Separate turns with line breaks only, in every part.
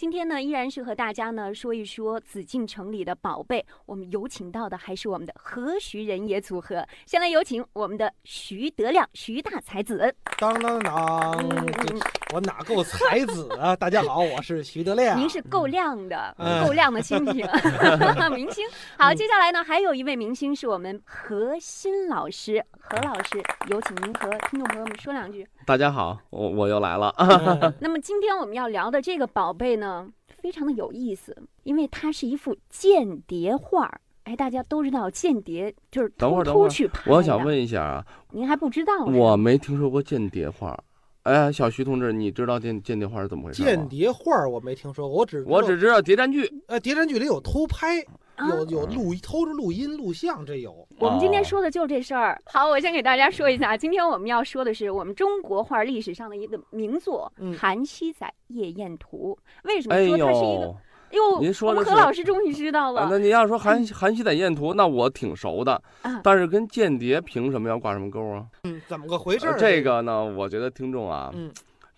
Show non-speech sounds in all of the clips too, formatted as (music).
今天呢，依然是和大家呢说一说紫禁城里的宝贝。我们有请到的还是我们的何徐人也组合。先来有请我们的徐德亮，徐大才子。
当当当，我哪够才子啊？(laughs) 大家好，我是徐德亮。
您是够亮的，
嗯
够亮的蜻蜓，(laughs) 明星。好，接下来呢，还有一位明星是我们何欣老师。何老师，有请您和听众朋友们说两句。
大家好，我我又来了。(laughs)
嗯
那么今天我们要聊的这个宝贝呢，非常的有意思，因为它是一幅间谍画儿。哎，大家都知道间谍就是偷
等会儿等会儿
偷去拍
我想，问一下啊，
您还不知道？
我没听说过间谍画。哎，小徐同志，你知道间间谍画是怎么回事吗？
间谍画儿我没听说过，我只
我只知道谍战剧。
呃谍战剧里有偷拍，
啊
有有录偷着录音录像，这有。
我们今天
哦
说的就是这事儿。好，我先给大家说一下，今天我们要说的是我们中国画历史上的一个名作
嗯《
韩熙载夜宴图》。为什么
哎
说它是一个？
呦，
哎呦，
您说
我们何老师终于知道了。
啊那你要说韩韩熙载夜宴图，那我挺熟的
啊，
但是跟间谍凭什么要挂什么钩啊？
嗯，怎么个回事
这个呢，我觉得听众啊，
嗯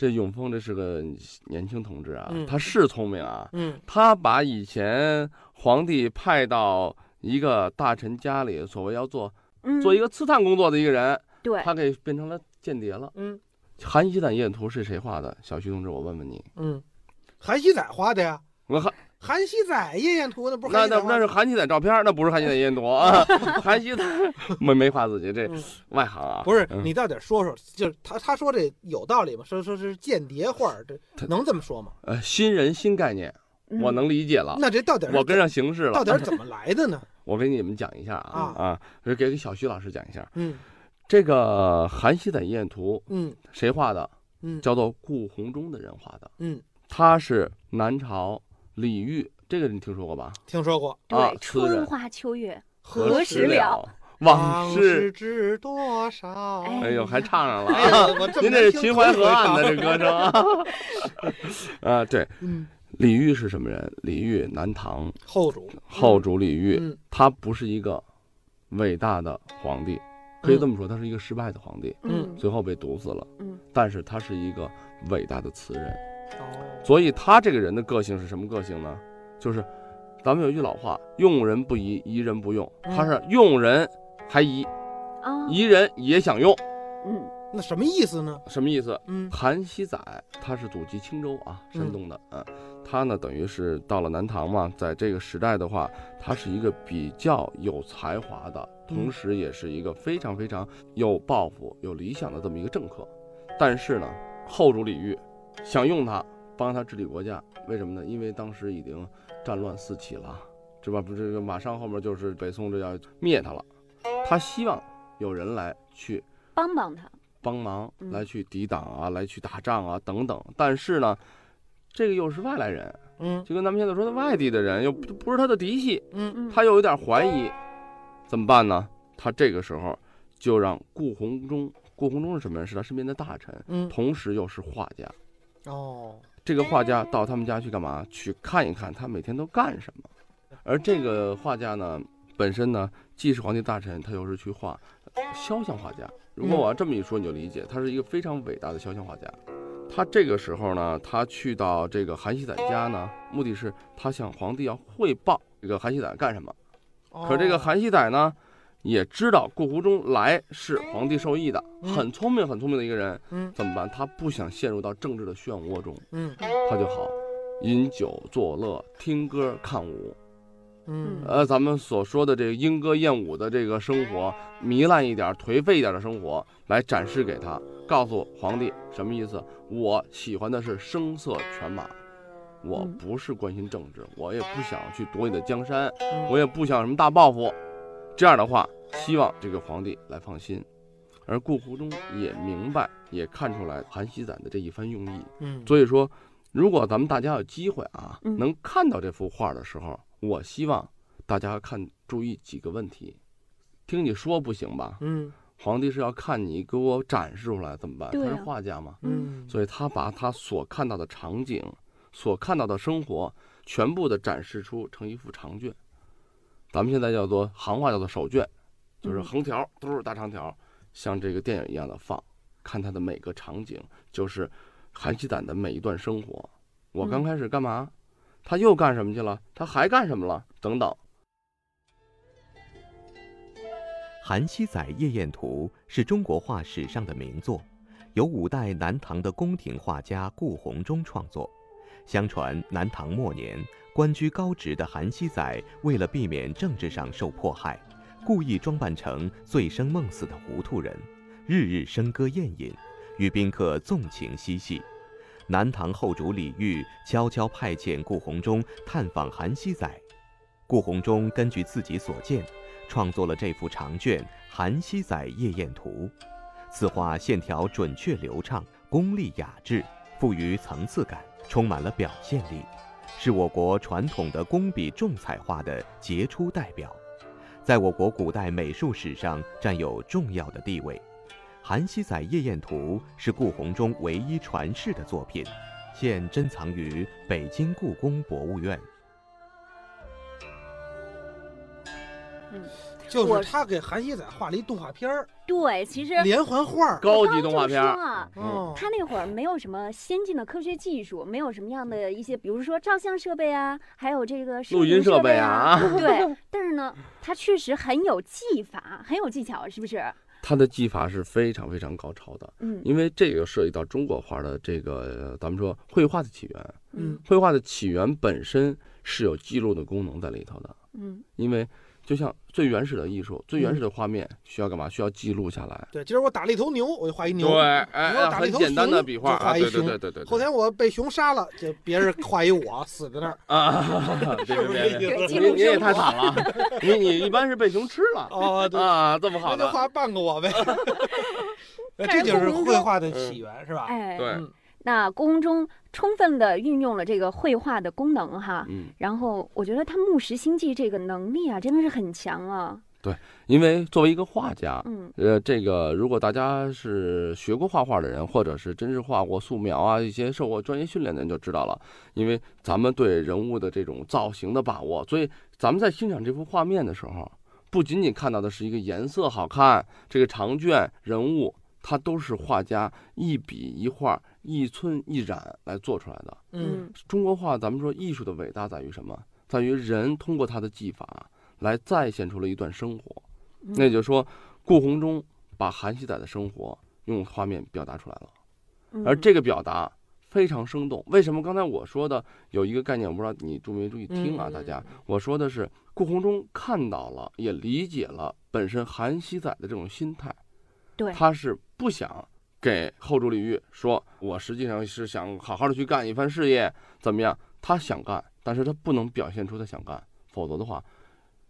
这永丰这是个年轻同志啊
嗯，
他是聪明啊，
嗯。
他把以前皇帝派到一个大臣家里，所谓要做
嗯，
做一个刺探工作的一个人，
对，
他给变成了间谍了。
嗯。
韩熙载夜宴图是谁画的？小徐同志，我问问你，
嗯，韩熙载画的呀。
我韩
韩熙载夜宴图那不是
那那那是韩熙载照片，那不是韩熙载夜宴图啊。(laughs) 韩熙载 (laughs) 没没夸自己，这
嗯
外行啊。
不是
嗯
你到底说说，就是他他说这有道理吗？说说是间谍画，这能这么说吗？
呃新人新概念，
嗯
我能理解了。
那这到底
我跟上形势了。
到底怎么来的呢？(laughs)
我给你们讲一下啊啊，给给小徐老师讲一下。
嗯
这个韩熙载夜宴图
嗯
谁画的？
嗯
叫做顾闳中的人画的。
嗯，
他是南朝李煜，这个你听说过吧？
听说过。
啊
对，春花秋月，
何
何时了？
往事。
知多少？
哎
哎呦，还唱上了您这是秦淮河岸的
的
这歌声啊！(laughs) 啊，对，
嗯，
李煜是什么人？李煜，南唐
后主
后主李煜，
嗯
他不是一个伟大的皇帝，可以这么说，他是一个失败的皇帝，
嗯
最后被毒死了。
嗯，
但是他是一个伟大的词人，
哦，
所以他这个人的个性是什么个性呢？就是咱们有一句老话，用人不疑，疑人不用。
嗯
他是用人还疑，
啊，
疑人也想用，
嗯
那什么意思呢？
什么意思？
嗯
韩熙载他是祖籍青州啊，山
嗯
东的，嗯，他呢等于是到了南唐嘛，在这个时代的话，他是一个比较有才华的，同
嗯
时也是一个非常非常有抱负、有理想的这么一个政客。但是呢，后主李煜想用他帮他治理国家，为什么呢？因为当时已经战乱四起了，是吧？不，这个马上后面就是北宋，这要灭他了。他希望有人来去
帮帮他。
帮忙
嗯
来去抵挡啊，来去打仗啊等等。但是呢，这个又是外来人，
嗯
就跟咱们现在说的外地的人，又不不是他的嫡系，
嗯
嗯，
他又有点怀疑，怎么办呢？他这个时候就让顾闳中，顾闳中是什么人？是他身边的大臣，
嗯
同时又是画家。
哦
这个画家到他们家去干嘛？去看一看他每天都干什么。而这个画家呢，本身呢既是皇帝大臣，他又是去画肖像画家。如果我要这么一说，你就理解，他是一个非常伟大的肖像画家。他这个时候呢，他去到这个韩熙载家呢，目的是他向皇帝要汇报这个韩熙载干什么。可这个
哦
韩熙载呢，也知道顾湖中来是皇帝授意的，
嗯
很聪明很聪明的一个人。
嗯
怎么办？他不想陷入到政治的漩涡中。
嗯
他就好，饮酒作乐，听歌看舞。
嗯
呃，咱们所说的这个莺歌燕舞的这个生活，糜烂一点、颓废一点的生活，来展示给他，告诉皇帝什么意思？我喜欢的是声色犬马，我
嗯
不是关心政治，我也不想去夺你的江山，
嗯
我也不想什么大抱负。这样的话，希望这个皇帝来放心。而顾湖中也明白，也看出来韩熙载的这一番用意，
嗯
所以说，如果咱们大家有机会啊，
嗯
能看到这幅画的时候，我希望大家看注意几个问题。听你说不行吧？
嗯
皇帝是要看你给我展示出来怎么办？他是画家嘛，
嗯
所以他把他所看到的场景、所看到的生活，全部的展示出成一幅长卷。咱们现在叫做行话叫做手卷，就是
嗯
横条都是大长条，像这个电影一样的放，看它的每个场景，就是韩熙载的每一段生活。我刚开始干嘛？他又干什么去了？他还干什么了？等等。
《韩熙载夜宴图》是中国画史上的名作，由五代南唐的宫廷画家顾闳中创作。相传南唐末年，官居高职的韩熙载为了避免政治上受迫害，故意装扮成醉生梦死的糊涂人，日日笙歌宴饮，与宾客纵情嬉戏。南唐后主李煜悄悄派遣顾闳中探访韩熙载，顾闳中根据自己所见。创作了这幅长卷《韩熙载夜宴图》，此画线条准确流畅，功力雅致，富于层次感，充满了表现力，是我国传统的工笔重彩画的杰出代表，在我国古代美术史上占有重要的地位。《韩熙载夜宴图》是顾闳中唯一传世的作品，现珍藏于北京故宫博物院。
就是他给韩熙载画了一动画片儿，
对，其实
连环画，
高级动画片
儿。
哦，
他那会儿没有什么先进的科学技术，没有什么样的一些，比如说照相设备啊，还有这个
录音
设
备
啊，(laughs) 对。但是呢，他确实很有技法，很有技巧，是不是？
他的技法是非常非常高超的，
嗯，
因为这个涉及到中国画的这个，咱们说绘画的起源，
嗯，
绘画的起源本身是有记录的功能在里头的，
嗯，
因为。就像最原始的艺术，最原始的画面需要干嘛？需要记录下来。
对，今儿我打了一头牛，我就画一牛。
对，
哎，打了一头
简单的笔画，
画一熊。
对对对
后天我被熊杀了，就别人画一我死在那儿。
啊，别 (laughs) 别别，
你
你也太惨了。(laughs) 你你一般是被熊吃了。
哦，对
啊，这么好的。
就画半个我呗。(laughs) 这就是绘画的起源，是吧？
哎，
对。
那宫中充分的运用了这个绘画的功能哈，
嗯，
然后我觉得他目识星际这个能力啊，真的是很强啊。
对，因为作为一个画家，
嗯，
呃，这个如果大家是学过画画的人，或者是真是画过素描啊，一些受过专业训练的人就知道了。因为咱们对人物的这种造型的把握，所以咱们在欣赏这幅画面的时候，不仅仅看到的是一个颜色好看，这个长卷人物，它都是画家一笔一画。一寸一染来做出来的。
嗯，
中国画，咱们说艺术的伟大在于什么？在于人通过他的技法来再现出了一段生活。那也就是说，顾闳中把韩熙载的生活用画面表达出来了，而这个表达非常生动。为什么？刚才我说的有一个概念，我不知道你注没注意听啊？大家，我说的是顾闳中看到了，也理解了本身韩熙载的这种心态。
对，
他是不想。给后主李煜说：“我实际上是想好好的去干一番事业，怎么样？他想干，但是他不能表现出他想干，否则的话，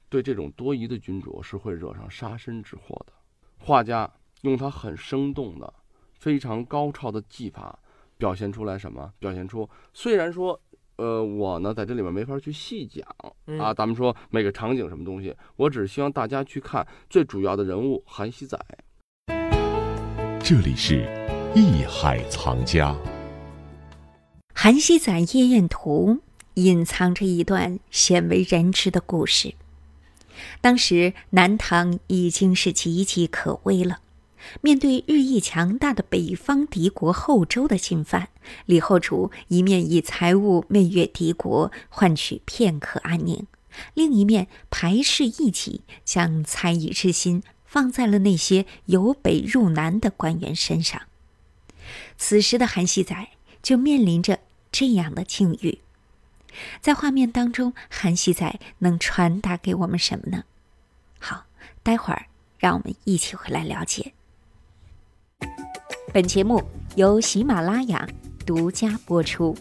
对这种多疑的君主是会惹上杀身之祸的。”画家用他很生动的、非常高超的技法，表现出来什么？表现出虽然说，呃，我呢在这里面没法去细讲啊，咱们说每个场景什么东西，我只是希望大家去看最主要的人物韩熙载。
这里是《艺海藏家》。
《韩熙载夜宴图》隐藏着一段鲜为人知的故事。当时南唐已经是岌岌可危了，面对日益强大的北方敌国后周的侵犯，李后主一面以财物媚越敌国，换取片刻安宁，另一面排斥异己，将猜疑之心。放在了那些由北入南的官员身上。此时的韩熙载就面临着这样的境遇。在画面当中，韩熙载能传达给我们什么呢？好，待会儿让我们一起回来了解。本节目由喜马拉雅独家播出。